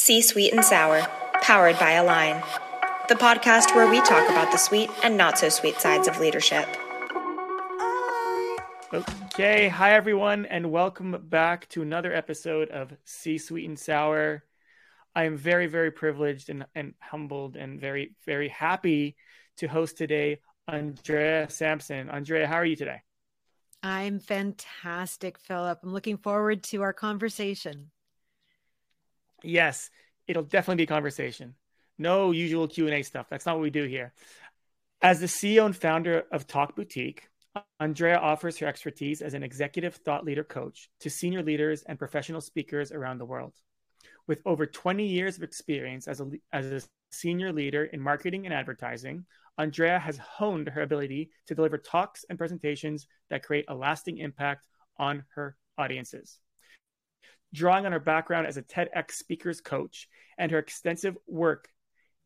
C Sweet and Sour, powered by Align, the podcast where we talk about the sweet and not so sweet sides of leadership. Okay, hi everyone, and welcome back to another episode of C Sweet and Sour. I am very, very privileged and, and humbled and very, very happy to host today Andrea Sampson. Andrea, how are you today? I'm fantastic, Philip. I'm looking forward to our conversation yes, it'll definitely be a conversation. No usual Q and A stuff. That's not what we do here. As the CEO and founder of Talk Boutique, Andrea offers her expertise as an executive thought leader coach to senior leaders and professional speakers around the world. With over 20 years of experience as a, as a senior leader in marketing and advertising, Andrea has honed her ability to deliver talks and presentations that create a lasting impact on her audiences drawing on her background as a TEDx speaker's coach and her extensive work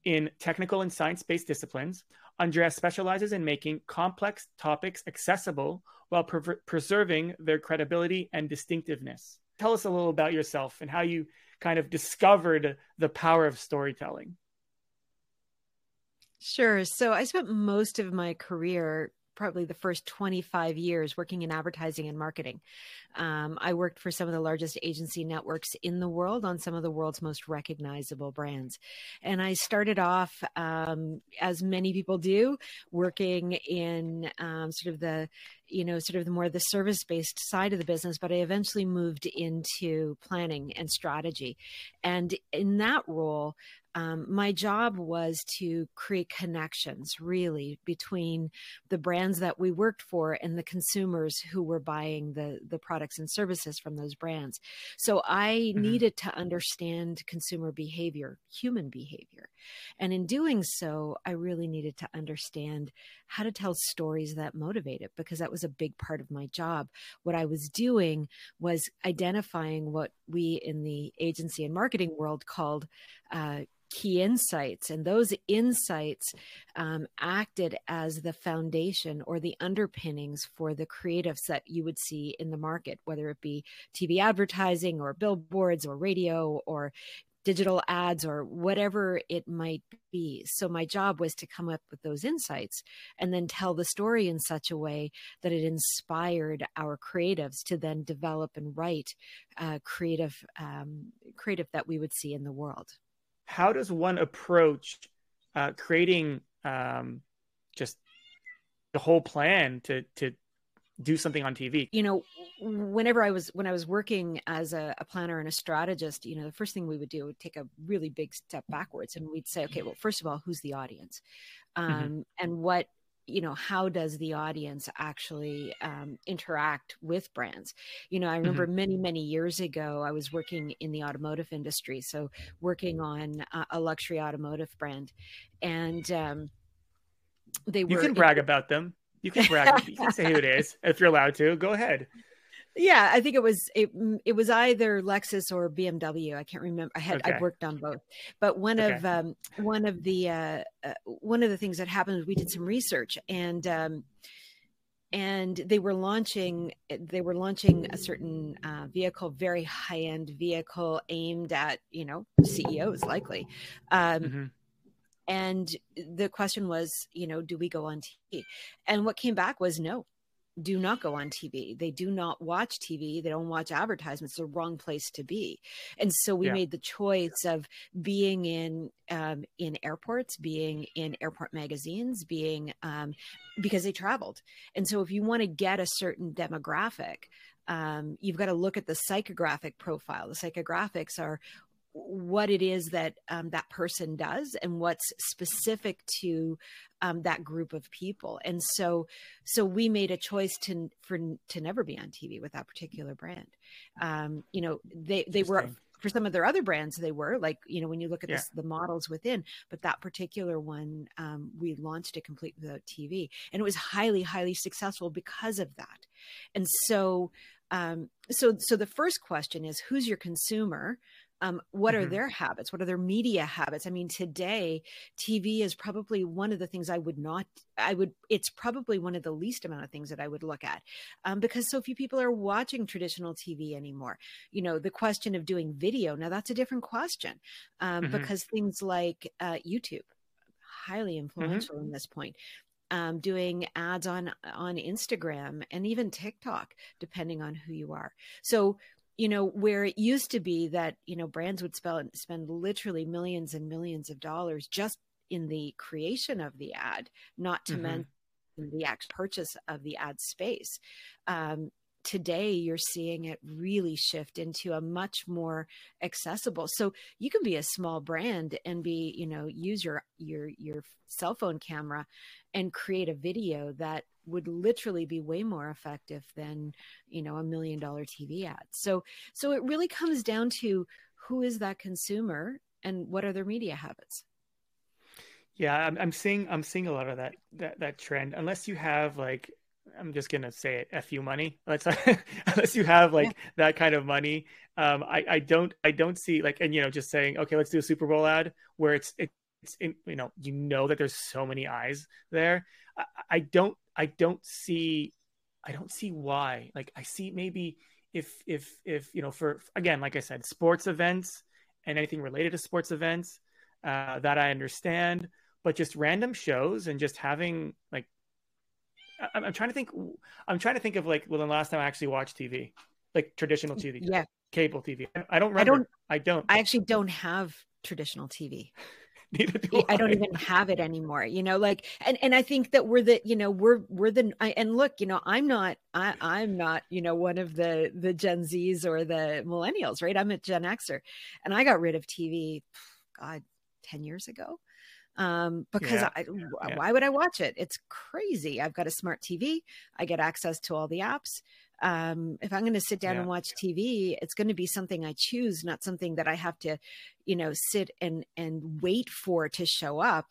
in technical and science based disciplines, Andrea specializes in making complex topics accessible while pre- preserving their credibility and distinctiveness. Tell us a little about yourself and how you kind of discovered the power of storytelling. Sure. So I spent most of my career probably the first 25 years working in advertising and marketing. Um, I worked for some of the largest agency networks in the world on some of the world's most recognizable brands. And I started off, um, as many people do, working in um, sort of the you know, sort of the more the service based side of the business, but I eventually moved into planning and strategy. And in that role, um, my job was to create connections really between the brands that we worked for and the consumers who were buying the the products and services from those brands. So i mm-hmm. needed to understand consumer behavior human behavior. And in doing so i really needed to understand how to tell stories that motivated because that was a big part of my job. What i was doing was identifying what we in the agency and marketing world called uh, key insights. And those insights um, acted as the foundation or the underpinnings for the creatives that you would see in the market, whether it be TV advertising or billboards or radio or digital ads or whatever it might be. So my job was to come up with those insights and then tell the story in such a way that it inspired our creatives to then develop and write uh, creative um, creative that we would see in the world how does one approach uh, creating um, just the whole plan to to do something on TV? You know, whenever I was when I was working as a, a, planner and a strategist, you know, the first thing we would do would take a really big step backwards, and we'd say, okay, well, first of all, who's the audience, mm-hmm. um, mm-hmm. and what you know how does the audience actually um, interact with brands? You know i remember mm-hmm. many many years ago i was working in the automotive industry so working on uh, a luxury automotive brand and um, they were you can brag about them. You can brag. You can say who it is if you're allowed to. Go ahead yeah, I think it was it, mm, it was either Lexus or BMW. I can't remember. I had okay. I worked on both, but one okay. of um, one of the uh, uh, one of the things that happened, was we did some research and. Um, and they were launching they were launching a certain uh, vehicle very high end vehicle aimed at you know ceos likely um, mm-hmm. and the question was you know do we go on tv and what came back was no do not go on TV. They do not watch TV. They don't watch advertisements. It's the wrong place to be. And so we yeah. made the choice of being in um, in airports, being in airport magazines, being um, because they traveled. And so if you want to get a certain demographic, um, you've got to look at the psychographic profile. The psychographics are what it is that um, that person does and what's specific to um, that group of people. And so so we made a choice to for to never be on tv with that particular brand. Um, you know they they were for some of their other brands they were like you know when you look at yeah. this, the models within but that particular one um, we launched it completely without tv and it was highly highly successful because of that. And so um, so so the first question is who's your consumer um, what mm-hmm. are their habits what are their media habits i mean today tv is probably one of the things i would not i would it's probably one of the least amount of things that i would look at um, because so few people are watching traditional tv anymore you know the question of doing video now that's a different question um, mm-hmm. because things like uh, youtube highly mm-hmm. influential mm-hmm. in this point um, doing ads on on Instagram and even TikTok, depending on who you are. So you know where it used to be that you know brands would spend spend literally millions and millions of dollars just in the creation of the ad, not to mm-hmm. mention the actual purchase of the ad space. Um, today you're seeing it really shift into a much more accessible so you can be a small brand and be you know use your your your cell phone camera and create a video that would literally be way more effective than you know a million dollar tv ad. So so it really comes down to who is that consumer and what are their media habits. Yeah i'm, I'm seeing i'm seeing a lot of that that that trend. Unless you have like I'm just gonna say it, "f you money." Let's unless you have like yeah. that kind of money. Um, I I don't I don't see like and you know just saying okay, let's do a Super Bowl ad where it's it's in, you know you know that there's so many eyes there. I, I don't I don't see I don't see why. Like I see maybe if if if you know for again like I said, sports events and anything related to sports events uh, that I understand, but just random shows and just having like I'm, I'm, trying to think. I'm trying to think of like well, the last time I actually watched TV, like traditional TV, yeah, cable TV. I don't remember. I don't. I don't. I actually don't have traditional TV. Do I. I don't even have it anymore. You know, like, and and I think that we're the, you know, we're we're the, I, and look, you know, I'm not, I I'm not, you know, one of the the Gen Zs or the millennials, right? I'm a Gen Xer, and I got rid of TV, God, ten years ago um, because yeah. I, yeah. why would I watch it? It's crazy. I've got a smart TV. I get access to all the apps. Um, if I'm going to sit down yeah. and watch TV, it's going to be something I choose, not something that I have to, you know, sit and and wait for to show up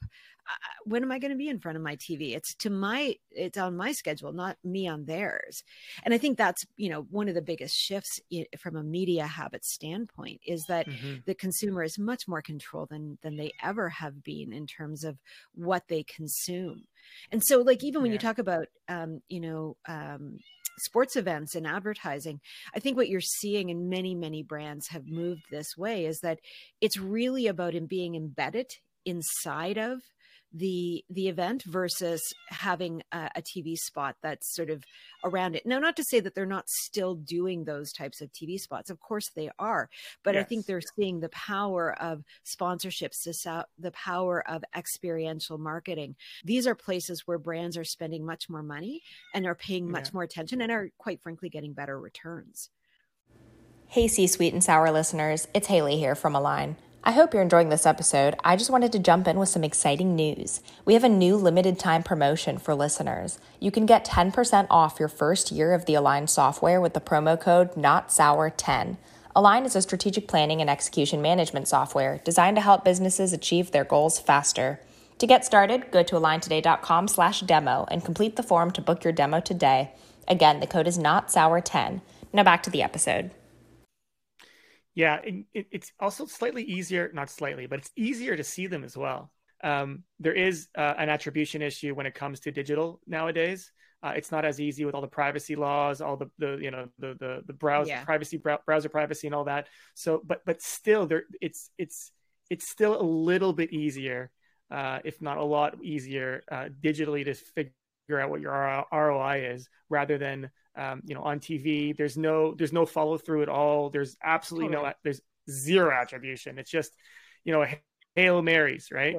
when am I going to be in front of my TV? It's to my, it's on my schedule, not me on theirs. And I think that's, you know, one of the biggest shifts from a media habit standpoint is that mm-hmm. the consumer is much more control than, than they ever have been in terms of what they consume. And so like, even when yeah. you talk about, um, you know, um, sports events and advertising i think what you're seeing in many many brands have moved this way is that it's really about him being embedded inside of the the event versus having a, a, TV spot that's sort of around it. Now, not to say that they're not still doing those types of TV spots. Of course they are, but yes. I think they're seeing the power of sponsorships, the power of experiential marketing. These are places where brands are spending much more money and are paying much yeah. more attention and are quite frankly getting better returns. Hey, C Sweet and Sour listeners, it's Haley here from Align. I hope you're enjoying this episode. I just wanted to jump in with some exciting news. We have a new limited time promotion for listeners. You can get 10% off your first year of the Align software with the promo code NOTSOUR10. Align is a strategic planning and execution management software designed to help businesses achieve their goals faster. To get started, go to aligntoday.com slash demo and complete the form to book your demo today. Again, the code is NOTSOUR10. Now back to the episode. Yeah, it, it's also slightly easier, not slightly, but it's easier to see them as well. Um, there is uh, an attribution issue when it comes to digital nowadays. Uh, it's not as easy with all the privacy laws, all the, the you know the the the browser yeah. privacy browser privacy and all that. So, but but still, there it's it's it's still a little bit easier, uh, if not a lot easier, uh, digitally to figure out what your ROI is rather than um, you know, on TV. There's no there's no follow through at all. There's absolutely totally. no there's zero attribution. It's just you know hail marys, right?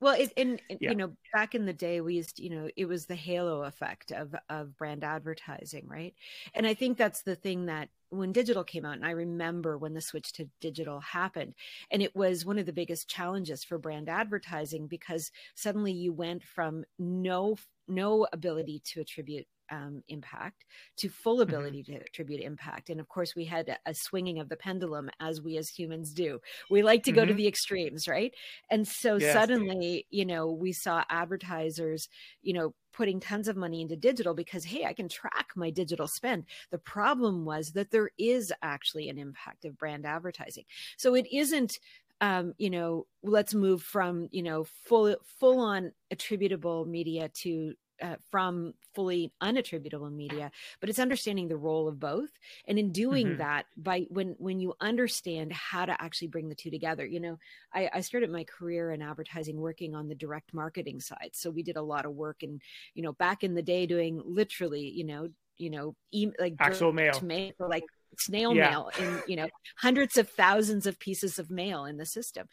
Well, it, and yeah. you know, back in the day, we used, you know, it was the halo effect of of brand advertising, right? And I think that's the thing that when digital came out, and I remember when the switch to digital happened, and it was one of the biggest challenges for brand advertising because suddenly you went from no no ability to attribute um, impact to full mm-hmm. ability mm-hmm. to attribute impact. And of course, we had a, a, swinging of the pendulum as we as humans do. We like to mm-hmm. go to mm-hmm. the extremes, right? And so yes. suddenly, you know, we saw advertisers, you know, putting tons of money into digital because, hey, I can track my digital spend. The problem was that there is actually an impact of brand advertising. So it isn't um, you know, let's move from, you know, full full on attributable media to uh, from fully unattributable media but it's understanding the role of both. And in doing mm-hmm. that by when when you understand how to actually bring the two together you know I, I started my career in advertising working on the direct marketing side. So we did a lot of work and you know back in the day doing literally you know you know e- like actual mail. to mail like snail yeah. mail in you know hundreds of thousands of pieces of mail in the system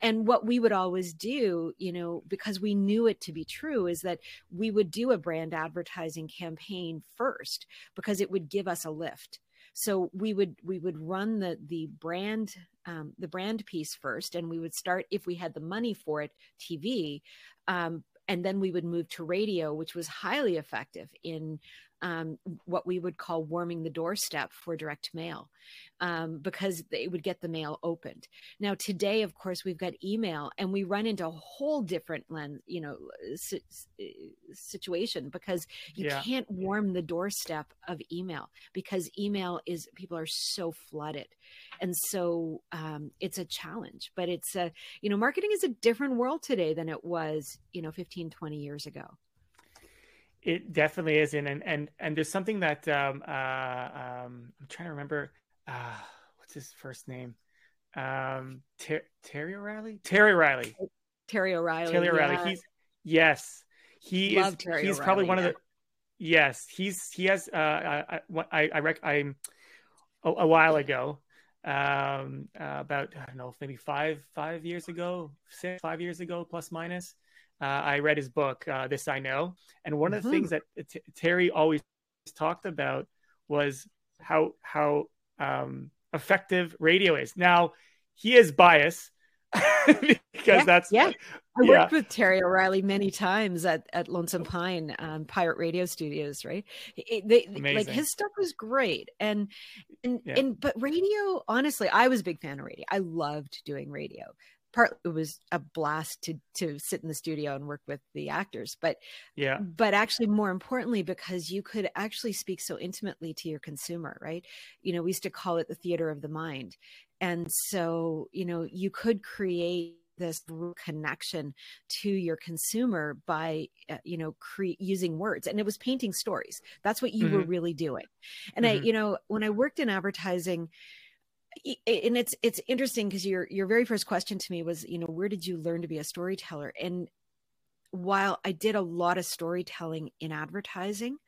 and what we would always do you know because we knew it to be true is that we would do a brand advertising campaign first because it would give us a lift so we would we would run the the brand um, the brand piece first and we would start if we had the money for it tv um, and then we would move to radio which was highly effective in um, what we would call warming the doorstep for direct mail um, because they would get the mail opened. Now, today, of course, we've got email and we run into a whole different lens, you know, situation because you yeah. can't warm the doorstep of email because email is people are so flooded. And so um, it's a challenge, but it's a, you know, marketing is a different world today than it was, you know, 15, 20 years ago. It definitely is, and and and, and there's something that um, uh, um, I'm trying to remember. Uh, what's his first name? Um, Ter- Terry O'Reilly. Terry O'Reilly. Terry O'Reilly. Terry O'Reilly. Yeah. He's yes, he Love is. Terry he's O'Reilly, probably one yeah. of the. Yes, he's he has. Uh, I I I, rec- I'm a, a while ago um uh, about i don't know maybe five five years ago six five years ago plus minus uh, I read his book, uh, This I Know. And one of the things mm-hmm. that t- Terry always talked about was how, how um, effective radio is. Now, he is biased because yeah, that's yeah. I yeah. worked with Terry O'Reilly many times at, at Lonesome Pine um, Pirate Radio Studios, right? It, they, like his stuff was great, and and yeah. and but radio, honestly, I was a big fan of radio. I loved doing radio part it was a blast to to sit in the studio and work with the actors but yeah. but actually more importantly because you could actually speak so intimately to your consumer right? You know we used to call it the theater of the mind. And so you know you could create this connection to your consumer by uh, you know cre- using words. And it was painting stories. That's what you mm-hmm. were really doing. And mm-hmm. i you know when i worked in advertising and it's it's interesting because your your very first question to me was you know where did you learn to be a storyteller? And while i did a lot of storytelling in advertising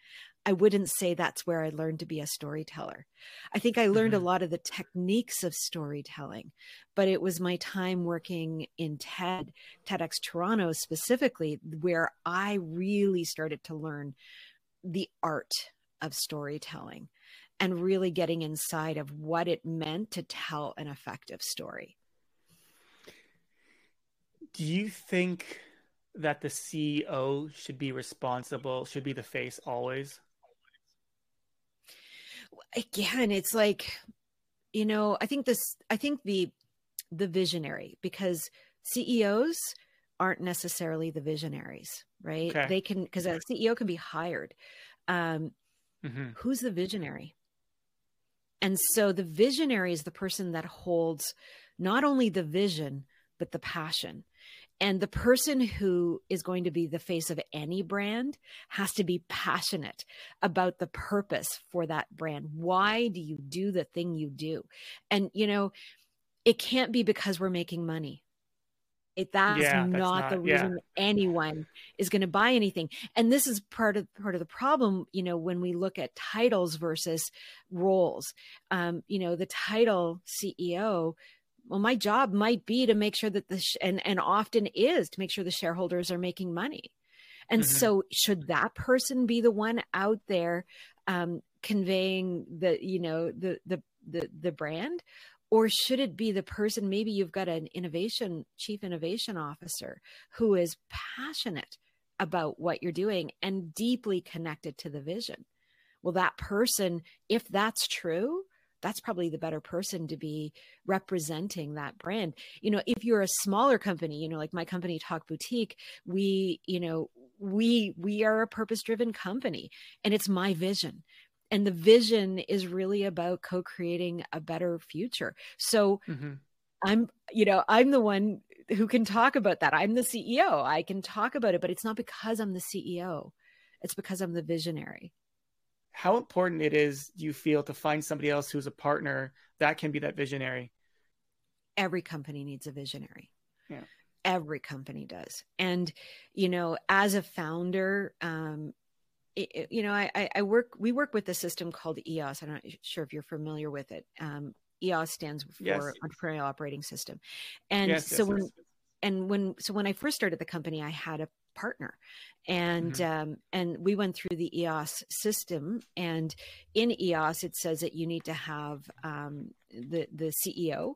i wouldn't say that's where i learned to be a storyteller. I think i learned mm-hmm. a lot of the techniques of storytelling but it was my time working in ted tedx toronto specifically where i really started to learn the art of storytelling and really getting inside of what it meant to tell an effective story. Do you think that the CEO should be responsible, should be the face always? Again, it's like, you know, I think this, I think the, the visionary, because CEOs aren't necessarily the visionaries, right? Okay. They can, because a CEO can be hired. Um, mm-hmm. Who's the visionary? And so the visionary is the person that holds not only the vision, but the passion. And the person who is going to be the face of any brand has to be passionate about the purpose for that brand. Why do you do the thing you do? And, you know, it can't be because we're making money. It, that's, yeah, not that's not the reason yeah. anyone is going to buy anything. And this is part of part of the problem, you know, when we look at titles versus roles. Um, you know, the title CEO well my job might be to make sure that the sh- and and often is to make sure the shareholders are making money and mm-hmm. so should that person be the one out there um, conveying the you know the the the, the brand or should it be the person maybe you've got an innovation chief innovation officer who is passionate about what you're doing and deeply connected to the vision. Well, that person, if that's true, that's probably the better person to be representing that brand. You know, if you're a smaller company, you know, like my company Talk Boutique, we, you know, we we are a purpose driven company and it's my vision and the vision is really about co-creating a better future. So mm-hmm. i'm you know i'm the one who can talk about that. I'm the ceo i can talk about it but it's not because i'm the ceo it's because i'm the visionary. How important it is you feel to find somebody else who's a partner that can be that visionary? Every company needs a visionary. Yeah. Every company does. And you know as a founder um it, you know I, I work we work with a system called eos i'm not sure if you're familiar with it. Um, eos stands for yes. entrepreneurial operating system. And yes, so yes, when and when so when i first started the company i had a partner. And mm-hmm. um, and we went through the EOS system. And in EOS it says that you need to have um, the the CEO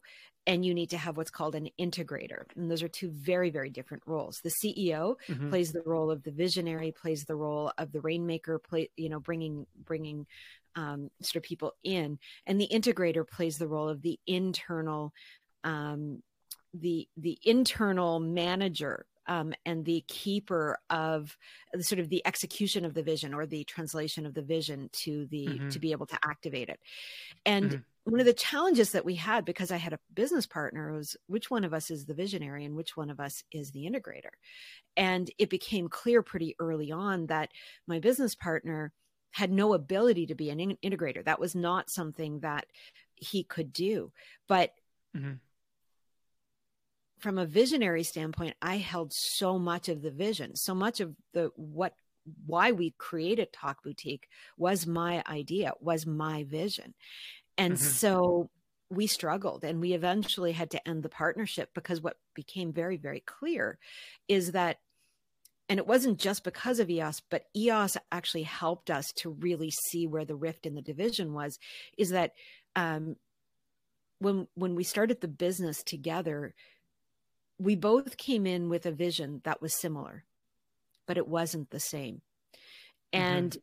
and you need to have what's called an integrator. And those are two very very different roles. The ceo mm-hmm. plays the role of the visionary plays the role of the rainmaker play you know bringing bringing um, sort of people in. And the integrator plays the role of the internal um, the the internal manager um, and the keeper of the sort of the execution of the vision or the translation of the vision to the mm-hmm. to be able to activate it. And mm-hmm one of the challenges that we had because I had a business partner was which one of us is the visionary and which one of us is the integrator. And it became clear pretty early on that my business partner had no ability to be an in- integrator. That was not something that he could do. But mm-hmm. from a visionary standpoint, I held so much of the vision, so much of the what why we created Talk Boutique was my idea, was my vision. And mm-hmm. so we struggled and we eventually had to end the partnership because what became very, very clear is that, and it wasn't just because of EOS, but EOS actually helped us to really see where the rift in the division was, is that um, when when we started the business together, we both came in with a vision that was similar, but it wasn't the same. And mm-hmm.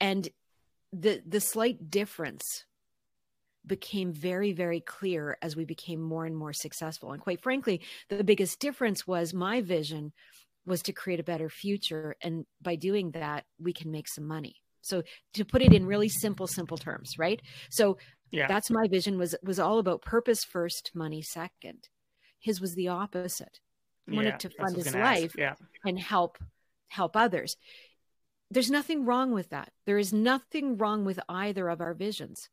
and the the slight difference became very very clear as we became more and more successful. And quite frankly the biggest difference was my vision was to create a better future. And by doing that we can make some money. So to put it in really simple simple terms right? So yeah. that's my vision was was all about purpose first money second. His was the opposite. He wanted to fund his life yeah. and help help others there's nothing wrong with that. There is nothing wrong with either of our visions.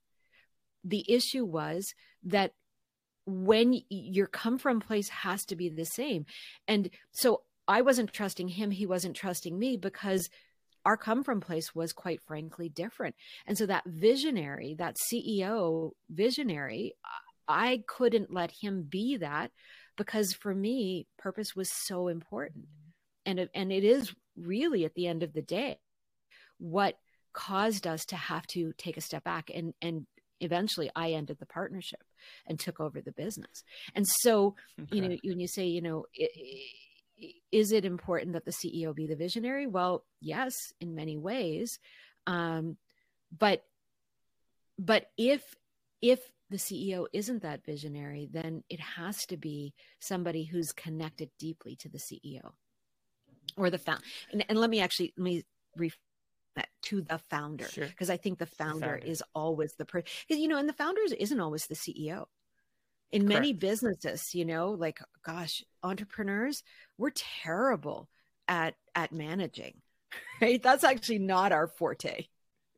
The issue was that when your come from place has to be the same. And so I wasn't trusting him, he wasn't trusting me because our come from place was quite frankly different. And so that visionary, that CEO visionary, I couldn't let him be that because for me purpose was so important. And and it is really at the end of the day what caused us to have to take a step back and and eventually I ended the partnership and took over the business. And so, okay. you know, when you say, you know, is it important that the CEO be the visionary? Well, yes, in many ways. Um, but but if if the CEO isn't that visionary, then it has to be somebody who's connected deeply to the CEO or the found. And, and let me actually let me to the founder because sure. I think the founder, founder, is always the person you know, and the founder isn't always the CEO. In Correct. many businesses, you know, like gosh, entrepreneurs, we're terrible at at managing. Right? That's actually not our forte.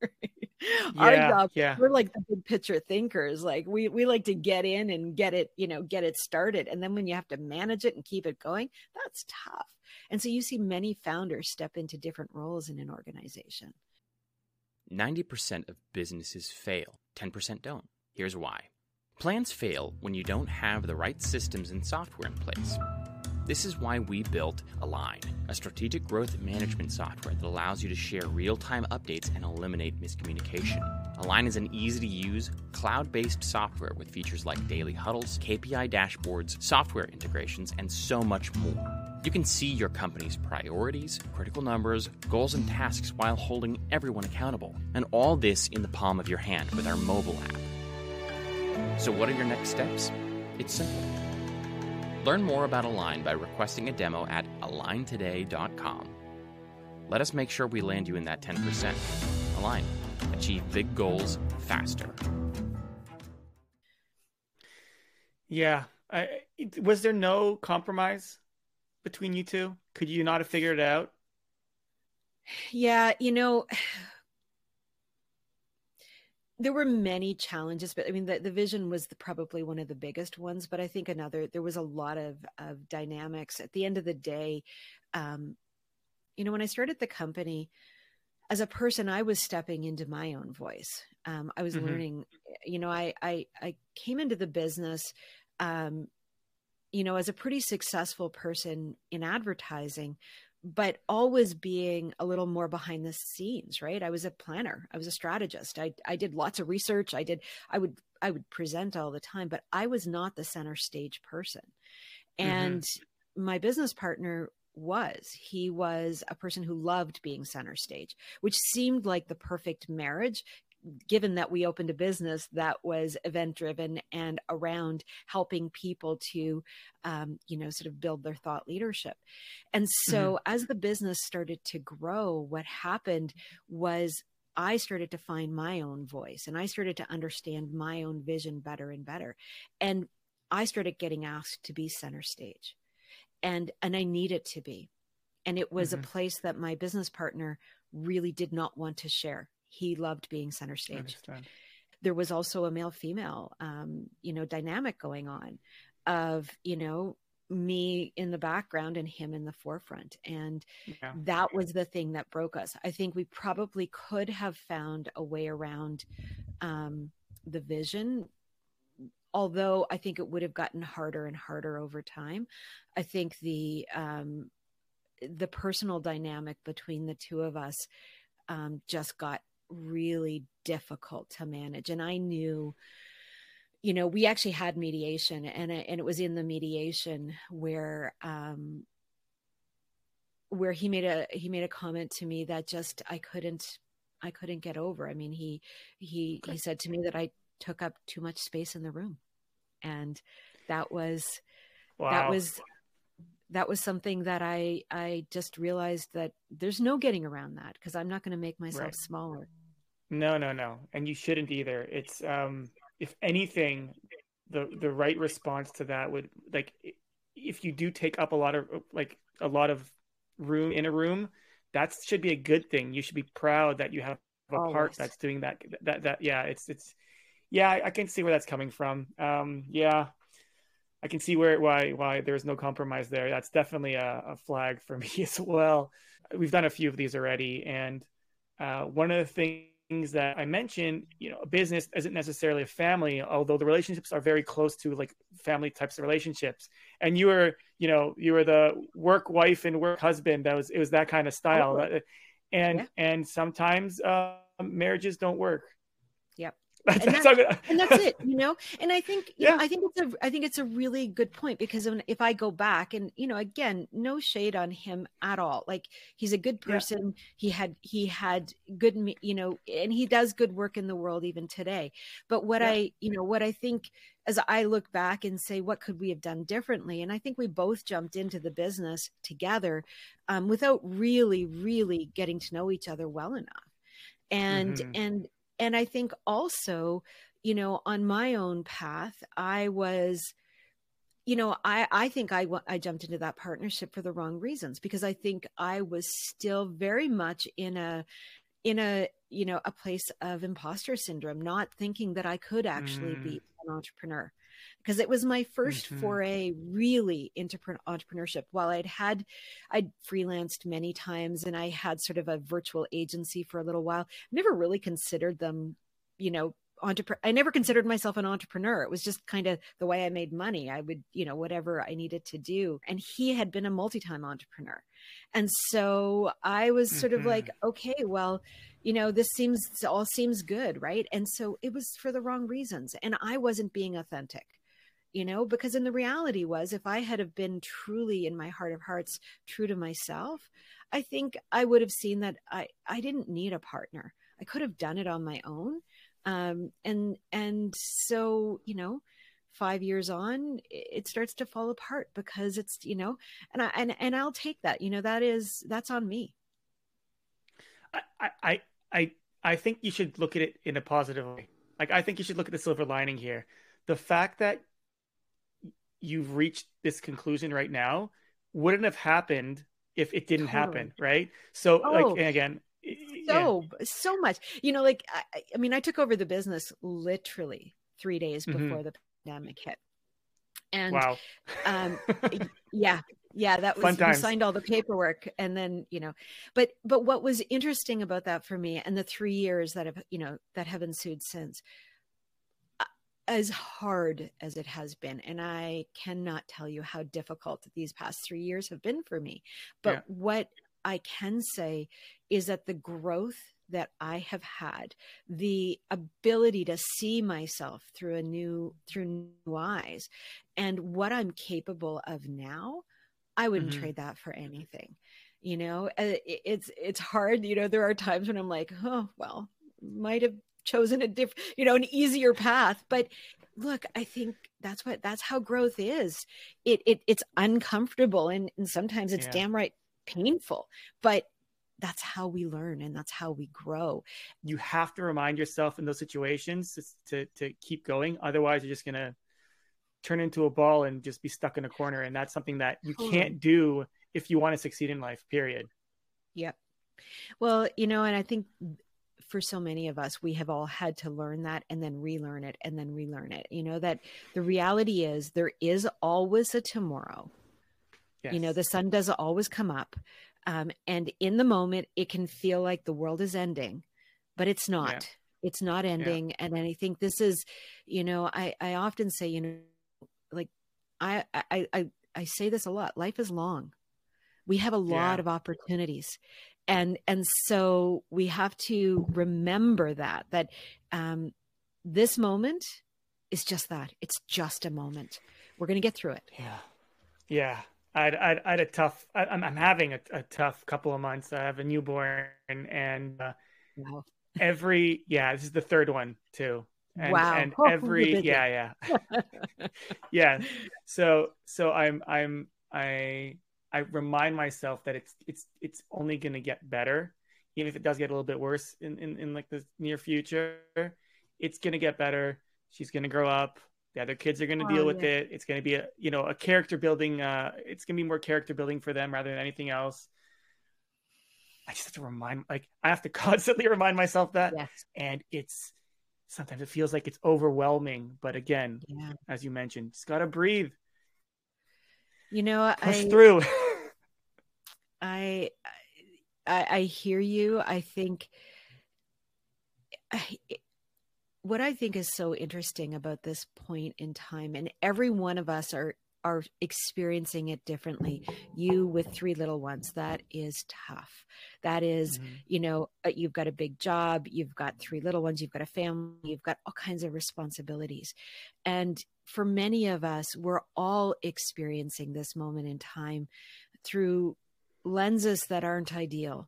Yeah, our job yeah. we're like the big picture thinkers like we we like to get in and get it you know get it started and then when you have to manage it and keep it going that's tough and so you see many founders step into different roles in an organization. 90% of businesses fail, 10% don't. Here's why. Plans fail when you don't have the right systems and software in place. This is why we built Align, a strategic growth management software that allows you to share real time updates and eliminate miscommunication. Align is an easy to use, cloud based software with features like daily huddles, KPI dashboards, software integrations, and so much more. You can see your company's priorities, critical numbers, goals, and tasks while holding everyone accountable. And all this in the palm of your hand with our mobile app. So, what are your next steps? It's simple. Learn more about Align by requesting a demo at aligntoday.com. Let us make sure we land you in that 10%. Align. Achieve big goals faster. Yeah. I, was there no compromise between you two? Could you not have figured it out? Yeah, you know, there were many challenges, but I mean, the, the vision was the, probably one of the biggest ones. But I think another, there was a lot of, of dynamics. At the end of the day, um, you know, when I started the company, as a person, I was stepping into my own voice. Um, I was mm-hmm. learning, you know, I, I, I came into the business, um, you know, as a pretty successful person in advertising, but always being a little more behind the scenes, right? I was a planner, I was a strategist. I I did lots of research. I did I would I would present all the time, but I was not the center stage person. Mm-hmm. And mm-hmm. my business partner was. He was a person who loved being center stage, which seemed like the perfect marriage given that we opened a business that was event driven and around helping people to um, you know sort of build their thought leadership and so mm-hmm. as the business started to grow what happened was I started to find my own voice and I started to understand my own vision better and better. And I started getting asked to be center stage. And and I needed to be. And it was mm-hmm. a place that my business partner really did not want to share he loved being center stage. There was also a male female, um, you know, dynamic going on of, you know, me in the background and him in the forefront. And yeah. that was the thing that broke us. I think we probably could have found a way around um, the vision. Although I think it would have gotten harder and harder over time. I think the um, the personal dynamic between the two of us um, just got really difficult to manage. And I knew, you know, we actually had mediation, and and it was in the mediation where um, where he made a he made a comment to me that just I couldn't I couldn't get over. I mean, he he he said to me that I took up too much space in the room, and that was wow. that was that was something that I I just realized that there's no getting around that because I'm not going to make myself right. smaller. No, no, no, and you shouldn't either. It's um, if anything, the the right response to that would like if you do take up a lot of like a lot of room in a room, that should be a good thing. You should be proud that you have a Always. part that's doing that. That that yeah, it's it's yeah, I, I can see where that's coming from. Um, yeah, I can see where why why there's no compromise there. That's definitely a, a, flag for me as well. We've done a few of these already, and uh, one of the things things that I mentioned, you know, a business isn't necessarily a family, although the relationships are very close to like family types of relationships. And you were, you know, you were the work wife and work husband. That was it was that kind of style. Oh, and yeah. and sometimes uh, marriages don't work. That's, and, that's, and that's it, you know. And I think, yeah, know, I think it's a, I think it's a really good point because if I go back and you know, again, no shade on him at all. Like he's a good person. Yeah. He had, he had good, you know, and he does good work in the world even today. But what yeah. I, you know, what I think as I look back and say, what could we have done differently? And I think we both jumped into the business together um, without really, really getting to know each other well enough and mm-hmm. and and I think also, you know, on my own path, I was you know i i think i i jumped into that partnership for the wrong reasons because i think i was still very much in a in a you know a place of imposter syndrome not thinking that i could actually mm. be an entrepreneur because it was my 1st mm-hmm. foray really into entrepreneurship. While i'd had i'd freelanced many times and i had sort of a virtual agency for a little while never really considered them you know entrepreneur i never considered myself an entrepreneur. It was just kind of the way i made money. I would you know whatever i needed to do. And he had been a multi-time entrepreneur and so i was sort mm-hmm. of like mm-hmm. okay well you know this seems all seems good right and so it was for the wrong reasons and i wasn't being authentic you know because in the reality was if i had have been truly in my heart of hearts true to myself i think i would have seen that i i didn't need a partner i could have done it on my own um and and so you know five years on it starts to fall apart because it's you know and i and, and i'll take that you know that is that's on me i i i i think you should look at it in a positive way like i think you should look at the silver lining here the fact that you've reached this conclusion right now wouldn't have happened if it didn't totally. happen right so oh, like again so yeah. so much you know like I, I, mean i took over the business literally three days mm-hmm. before mm-hmm. the pandemic hit and wow. um yeah yeah that was we signed all the paperwork and then you know but but what was interesting about that for me and the three years that have you know that have ensued since as hard as it has been and i cannot tell you how difficult these past three years have been for me but yeah. what i can say is that the growth that i have had the ability to see myself through a new through new eyes. And what i'm capable of now i wouldn't mm-hmm. trade that for anything you know? Uh, it's it's hard you know there are times when i'm like oh well might have chosen a different you know an easier path. But look i think that's what that's how growth is. It, it it's uncomfortable and, and sometimes it's yeah. damn right painful. But that's how we learn and that's how we grow you have to remind yourself in those situations to to, to keep going otherwise you're just gonna turn into a ball and just be stuck in a corner and that's something that you can't do if you want to succeed in life period yep well you know and i think for so many of us, we have all had to learn that and then relearn it and then relearn it. You know, that the reality is there is always a tomorrow. Yes. You know, the sun doesn't always come up. Um, and in the moment, it can feel like the world is ending, but it's not. Yeah. It's not ending. Yeah. And I think this is, you know, I, I often say, you know, like I, I, I, I say this a lot life is long. We have a lot yeah. of opportunities and and so we have to remember that that um, this moment is just that it's just a moment we're going to get through it yeah yeah I'd, I'd, I'd a tough I, am I'm having a, a, tough couple of months i have a newborn and uh, wow. every yeah this is the third one too and, wow and oh, every yeah yeah yeah so so i'm i'm i I remind myself that it's it's it's only going to get better, even if it does get a little bit worse in in, in like the near future. It's going to get better. She's going to grow up. The other kids are going to oh, deal with yeah. it. It's going to be a you know a character building. Uh, it's going to be more character building for them rather than anything else. I just have to remind, like, I have to constantly remind myself that, yes. and it's sometimes it feels like it's overwhelming. But again, yeah. as you mentioned, just gotta breathe. You know, push I, through. I, I, I hear you. I think I, what I think is so interesting about this point in time, and every one of us are are experiencing it differently. You with three little ones, that is tough. That is, mm-hmm. you know, uh, you've got a big job, you've got three little ones, you've got a family, you've got all kinds of responsibilities. And for many of us, we're all experiencing this moment in time through lenses that aren't ideal.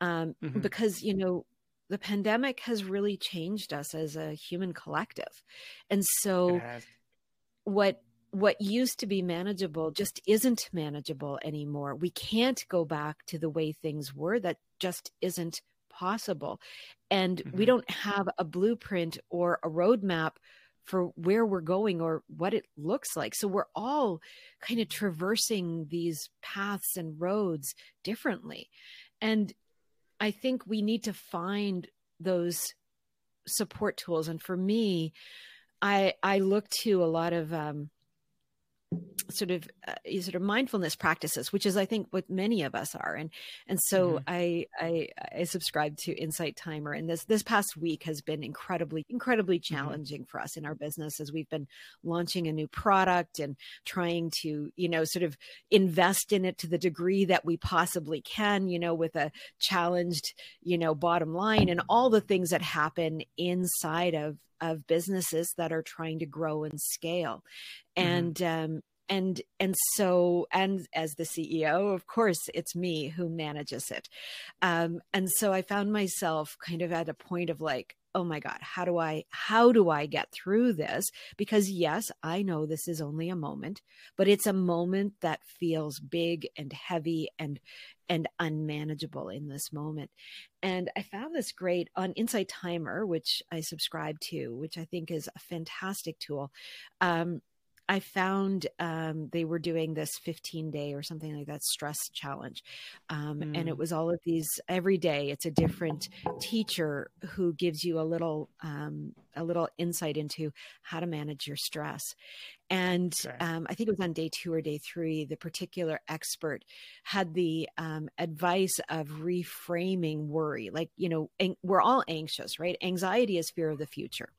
Um, mm-hmm. Because, you know, the pandemic has really changed us as a human collective. And so, what what used to be manageable just isn't manageable anymore. We can't go back to the way things were. That just isn't possible. And mm-hmm. we don't have a blueprint or a roadmap for where we're going or what it looks like. So we're all kind of traversing these paths and roads differently. And I think we need to find those support tools. And for me, I I look to a lot of um, sort of uh, sort of mindfulness practices which is i think what many of us are and and so mm-hmm. I, I i subscribe to insight timer and this this past week has been incredibly incredibly mm-hmm. challenging mm-hmm. for us in our business as we've been launching a new product and trying to you know sort of invest in it to the degree that we possibly can you know with a challenged you know bottom line and all the things that happen inside of of businesses that are trying to grow and scale. Mm-hmm. And um, and and so and as the ceo of course it's me who manages it um, and so i found myself kind of at a point of like oh my god how do i how do i get through this because yes i know this is only a moment but it's a moment that feels big and heavy and and unmanageable in this moment and i found this great on insight timer which i subscribe to which i think is a fantastic tool um, I found um, they were doing this 15 day or something like that stress challenge. Um, mm. And it mm. was all of these every day. It's a different teacher who gives you a little, um, a little insight into how to manage your stress. And okay. Um, I think it was on day two or day three, the particular expert had the um, advice of reframing worry. Like, you know, we're all anxious, right? Anxiety is fear of the future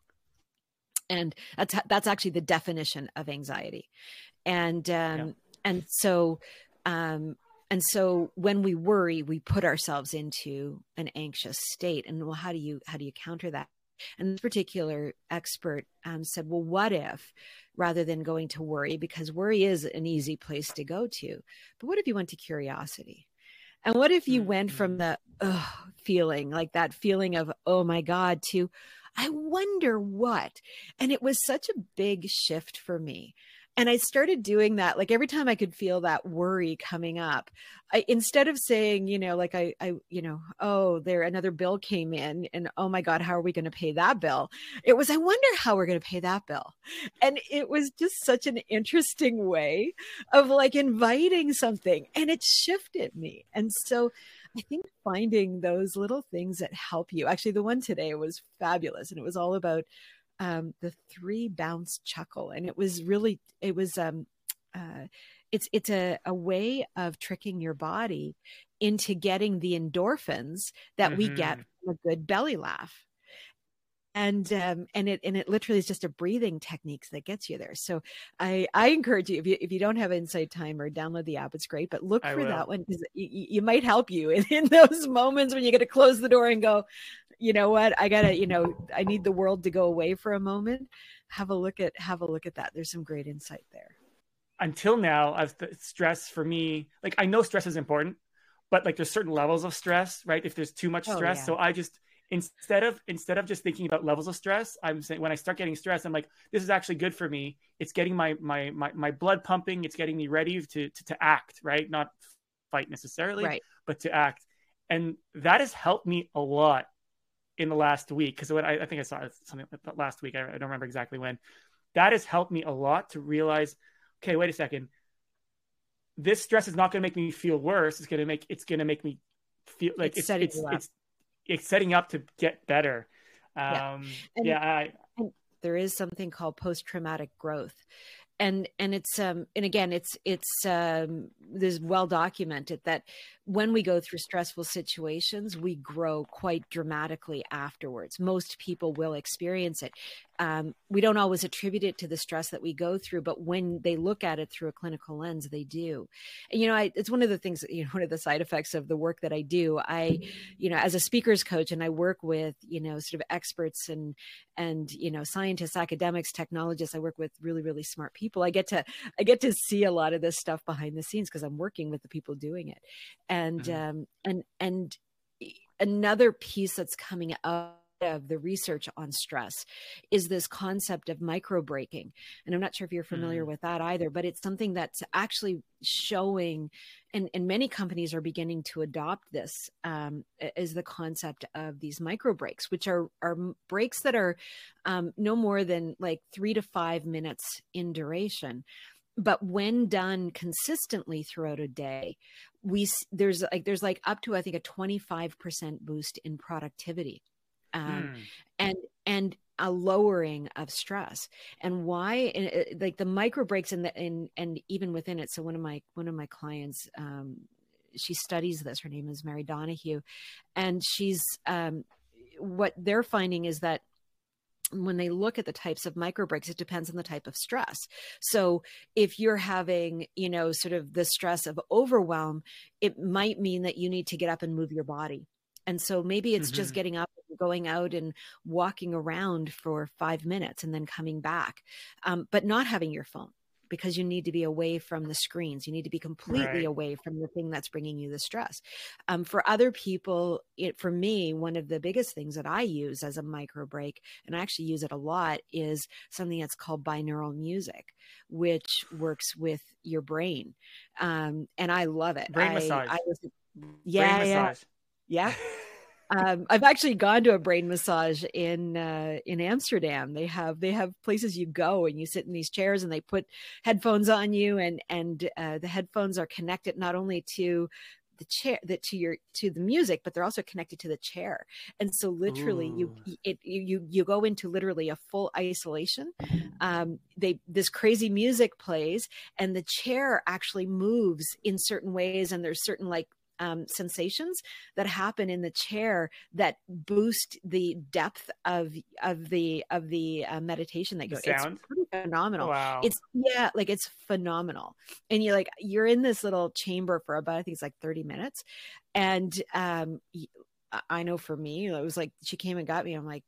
and that's that's actually the definition of anxiety and um yeah. and so um and so when we worry we put ourselves into an anxious state and well how do you how do you counter that and this particular expert um, said well what if rather than going to worry because worry is an easy place to go to but what if you went to curiosity and what if you went from mm-hmm. the feeling like that feeling of oh my god to I wonder what. And it was such a big shift for me. And I started doing that like every time I could feel that worry coming up. I instead of saying, you know, like I I you know, oh, there another bill came in and oh my god, how are we going to pay that bill? It was I wonder how we're going to pay that bill. And it was just such an interesting way of like inviting something and it shifted me. And so I think finding those little things that help you. Actually, the one today was fabulous, and it was all about um, the three bounce chuckle, and it was really it was um, uh, it's it's a, a way of tricking your body into getting the endorphins that mm-hmm. we get mm-hmm. from a good belly laugh and um, and it and it literally is just a breathing techniques that gets you there. So I I encourage you if you if you don't have Insight Timer, download the app. It's great, but look for that one because you, might help you in, in those moments when you got to close the door and go, you know what, I gotta you know I need the world to go away for a moment. Have a look at have a look at that. There's some great insight there. Until now, I've stress for me like I know stress is important, but like there's certain levels of stress, right? If there's too much oh, stress, oh, yeah. so I just instead of instead of just thinking about levels of stress i'm saying when i start getting stressed i'm like this is actually good for me. It's getting my my my, my blood pumping. It's getting me ready to, to to act right? Not fight necessarily right. but to act. And that has helped me a lot in the last week because I, I think i saw something last week. I, I don't remember exactly when. That has helped me a lot to realize okay wait a second. This stress is not going to make me feel worse. It's going to make it's going to make me feel like it's it's, it's, it's it's setting up to get better. Um, yeah, yeah I, there is something called post traumatic growth. And and it's um and again it's it's um there's well documented that when we go through stressful situations we grow quite dramatically afterwards. Most people will experience it um, we don't always attribute it to the stress that we go through but when they look at it through a clinical lens they do. And you know I, it's one of the things you know one of the side effects of the work that i do. I you know as a speakers coach and i work with you know sort of experts and and you know scientists academics technologists i work with really really smart people. I get to i get to see a lot of this stuff behind the scenes because i'm working with the people doing it. And mm-hmm. um and and another piece that's coming out of the research on stress is this concept of micro breaking. And I'm not sure if you're familiar mm. with that either, but it's something that's actually showing, and, and many companies are beginning to adopt this, um, is the concept of these micro breaks, which are, are breaks that are um, no more than like three to five minutes in duration but when done consistently throughout a day we there's like there's like up to i think a 25% boost in productivity um, mm. and and a lowering of stress and why and like the micro breaks in the in and even within it so one of my one of my clients um, she studies this her name is mary donahue and she's um, what they're finding is that when they look at the types of micro breaks, it depends on the type of stress. So if you're having, you know, sort of the stress of overwhelm, it might mean that you need to get up and move your body. And so maybe it's mm-hmm. just getting up going out and walking around for five minutes and then coming back, um, but not having your phone because you need to be away from the screens. You need to be completely right. away from the thing that's bringing you the stress. Um, for other people, it, for me, one of the biggest things that I use as a micro break, and I actually use it a lot, is something that's called binaural music, which works with your brain. Um, and I love it. Brain I, massage. I was, yeah, brain yeah. Yeah. um, I've actually gone to a brain massage in uh, in Amsterdam. They have they have places you go and you sit in these chairs and they put headphones on you and and uh, the headphones are connected not only to the chair that to your to the music but they're also connected to the chair and so literally Ooh. you it you you go into literally a full isolation um they this crazy music plays and the chair actually moves in certain ways and there's certain like um, sensations that happen in the chair that boost the depth of of the of the uh, meditation that goes. It's pretty phenomenal. Wow. It's yeah, like it's phenomenal. And you're like you're in this little chamber for about I think it's like 30 minutes, and um, I know for me it was like she came and got me. I'm like,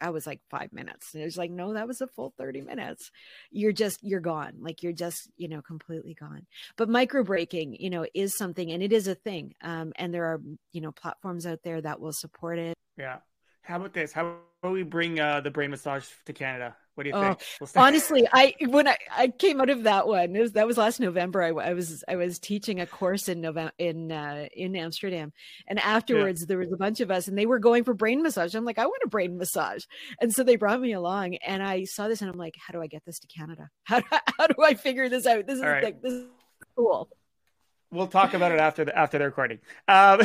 I was like five minutes. And it was like, no, that was a full 30 minutes. You're just, you're gone. Like you're just, you know, completely gone. But micro breaking, you know, is something and it is a thing. Um, and there are, you know, platforms out there that will support it. Yeah. How about this? How about we bring uh, the brain massage to Canada? What do you oh, think? We'll honestly, I when I, I came out of that one, was, that was last November. I, I, was I was teaching a course in November in uh, in Amsterdam, and afterwards yeah. there was a bunch of us, and they were going for brain massage. I'm like, I want a brain massage, and so they brought me along, and I saw this, and I'm like, how do I get this to Canada? How do, how do I figure this out? This is right. like, this is cool. We'll talk about it after the after the recording. Um,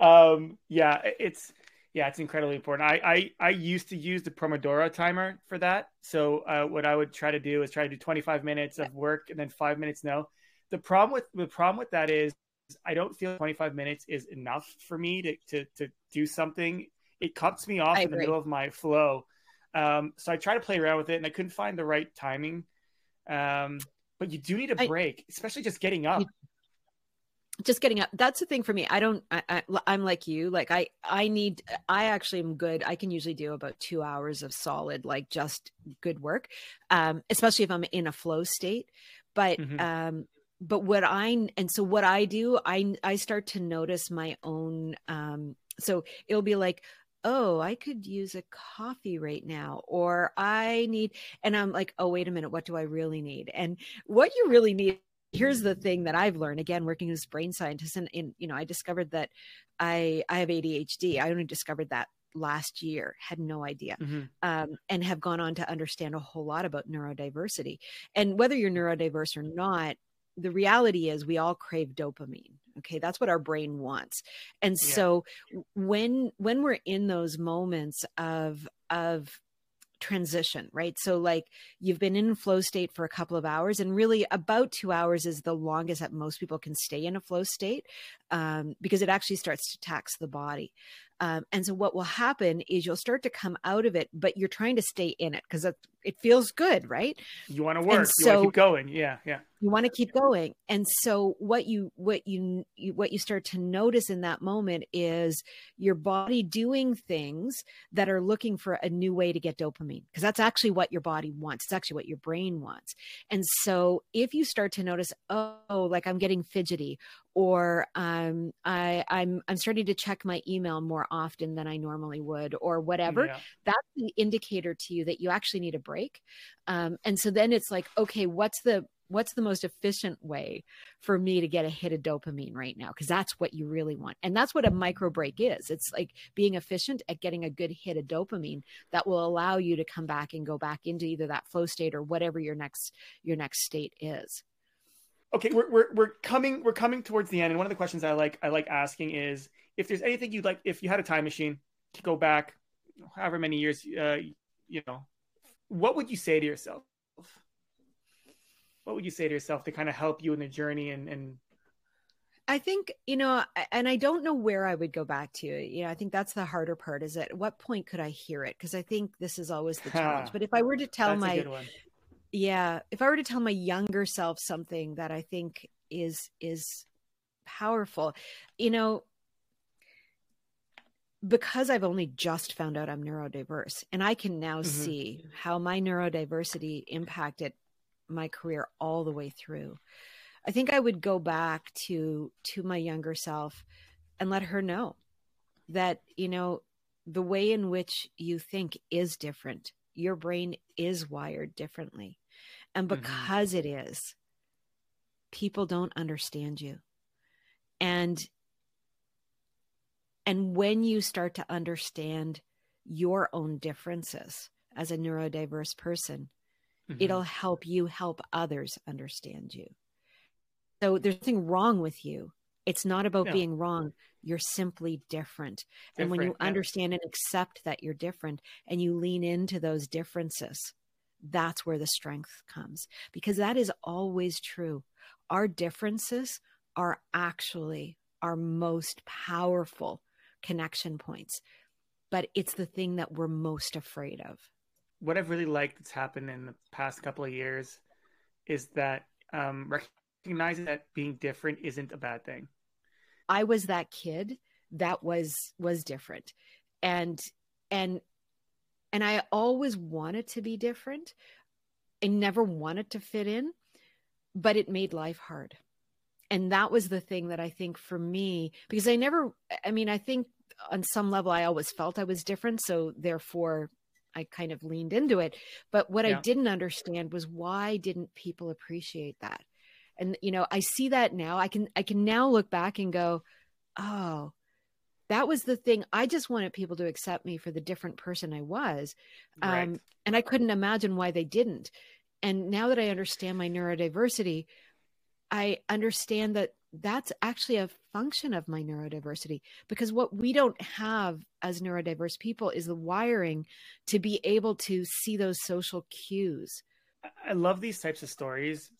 um, yeah, it's yeah, it's incredibly important. I, I, I used to use the Pomodoro timer for that. So uh, what I would try to do is try to do 25 minutes of work and then five minutes no. The problem with the problem with that is I don't feel 25 minutes is enough for me to to, to do something. It cuts me off in the middle of my flow. Um, so I try to play around with it, and I couldn't find the right timing. Um, but you do need a break, I, especially just getting up just getting up that's the thing for me i don't I, I am like you like i i need i actually am good i can usually do about two hours of solid like just good work um especially if i'm in a flow state but mm-hmm. um but what i and so what i do i i start to notice my own um so it'll be like oh, I could use a coffee right now, or I need, and I'm like, oh, wait a minute, what do I really need? And what you really need here's the thing that I've learned again working as a brain scientist and in you know I discovered that I I have ADHD. I only discovered that last year had no idea mm-hmm. um, and have gone on to understand a whole lot about neurodiversity and whether you're neurodiverse or not the reality is we all crave dopamine okay that's what our brain wants and yeah. so when when we're in those moments of of transition, right? So, like, you've been in flow state for a couple of hours, and really about two hours is the longest that most people can stay in a flow state um, because it actually starts to tax the body. Um, and so, what will happen is you'll start to come out of it, but you're trying to stay in it because it feels good, right? You want to work. And you so, want to keep going. Yeah, yeah. You want to keep going, and so what you what you, you what you start to notice in that moment is your body doing things that are looking for a new way to get dopamine because that's actually what your body wants. It's actually what your brain wants. And so, if you start to notice, oh, like I'm getting fidgety, or um, I, I'm I'm starting to check my email more often than I normally would, or whatever. Yeah. That's the indicator to you that you actually need a break. Um, and so then it's like, okay, what's the what's the most efficient way for me to get a hit of dopamine right now because that's what you really want and that's what a micro break is it's like being efficient at getting a good hit of dopamine that will allow you to come back and go back into either that flow state or whatever your next your next state is okay we're, we're, we're coming we're coming towards the end and one of the questions i like i like asking is if there's anything you'd like if you had a time machine to go back however many years uh, you know what would you say to yourself what would you say to yourself to kind of help you in the journey and and I think, you know, and I don't know where I would go back to. You know, I think that's the harder part is at what point could I hear it? Because I think this is always the challenge. But if I were to tell my yeah if i were to tell my younger self something that i think is is powerful you know because I've only just found out I'm neurodiverse and I can now Mhm. see how my neurodiversity impacted my career all the way through. I think I would go back to to my younger self and let her know that, you know, the way in which you think is different. Your brain is wired differently. And Mhm. because it is, people don't understand you. And and when you start to understand your own differences as a neurodiverse person, Mhm. it'll help you help others understand you. So there's nothing wrong with you. It's not about No. being wrong. You're simply different. And when you yeah. understand and accept that you're different and you lean into those differences, that's where the strength comes because that is always true. Our differences are actually our most powerful connection points, but it's the thing that we're most afraid of. what I've really liked that's happened in the past couple of years is that um, recognizing that being different isn't a bad thing. I was that kid that was was different. And and and I always wanted to be different. I never wanted to fit in, but it made life hard. And that was the thing that I think for me because I never I mean I think on some level I always felt I was different so therefore I kind of leaned into it. But what I didn't understand was why didn't people appreciate that? And you know, I see that now. I can I can now look back and go, "Oh, that was the thing. I just wanted people to accept me for the different person I was." Right. Um and I couldn't imagine why they didn't. And now that I understand my neurodiversity, I understand that that's actually a function of my neurodiversity because what we don't have as neurodiverse people is the wiring to be able to see those social cues. I- I love these types of stories.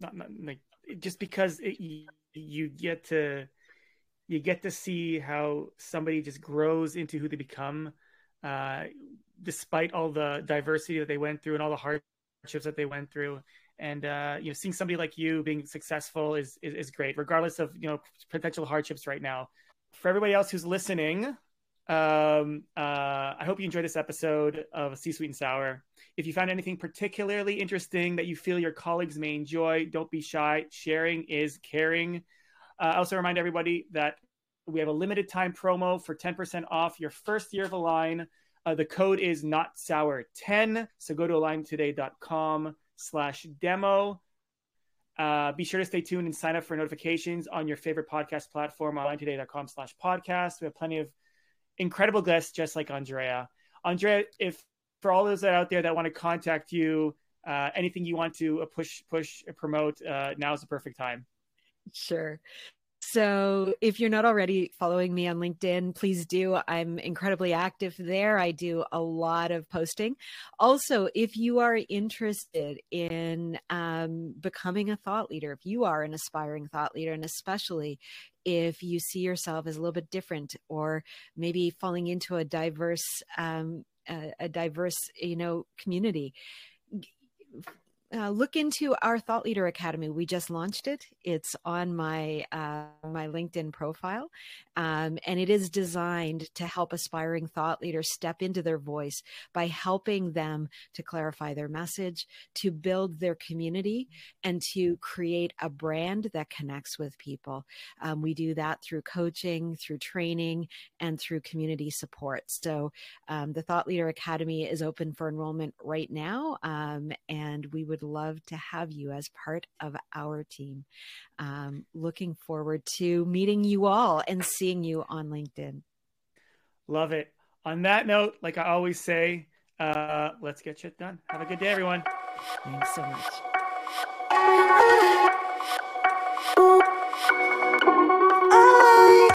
Not, not like just because it, you, you get to you get to see how somebody just grows into who they become, uh, despite all the diversity that they went through and all the hardships that they went through. And uh, you know, seeing somebody like you being successful is, is is great, regardless of you know potential hardships right now. For everybody else who's listening, um, uh, I hope you enjoyed this episode of C Sweet and Sour. If you found anything particularly interesting that you feel your colleagues may enjoy, don't be shy. Sharing is caring. Uh, I also remind everybody that we have a limited time promo for 10% off your first year of Align. Uh, the code is not sour 10. So go to aligntoday.com slash demo. Uh, be sure to stay tuned and sign up for notifications on your favorite podcast platform, aligntoday.com slash podcast. We have plenty of incredible guests just like Andrea. Andrea, if for all those that out there that want to contact you, uh, anything you want to uh, push, push, uh, promote, uh, now is the perfect time. Sure. So if you're not already following me on LinkedIn, please do. I'm incredibly active there. I do a lot of posting. Also, if you are interested in um, becoming a thought leader, if you are an aspiring thought leader, and especially if you see yourself as a little bit different or maybe falling into a diverse, um, a, a diverse, you know, community, uh, look into our Thought Leader Academy. We just launched it. It's on my uh, my LinkedIn profile, um, and it is designed to help aspiring thought leaders step into their voice by helping them to clarify their message, to build their community, and to create a brand that connects with people. Um, we do that through coaching, through training, and through community support. So, um, the Thought Leader Academy is open for enrollment right now, um, and we would love to have you as part of our team. Um, looking forward to meeting you all and seeing you on LinkedIn. Love it. On that note, like I always say, uh, let's get shit done. Have a good day, everyone. Thanks so much.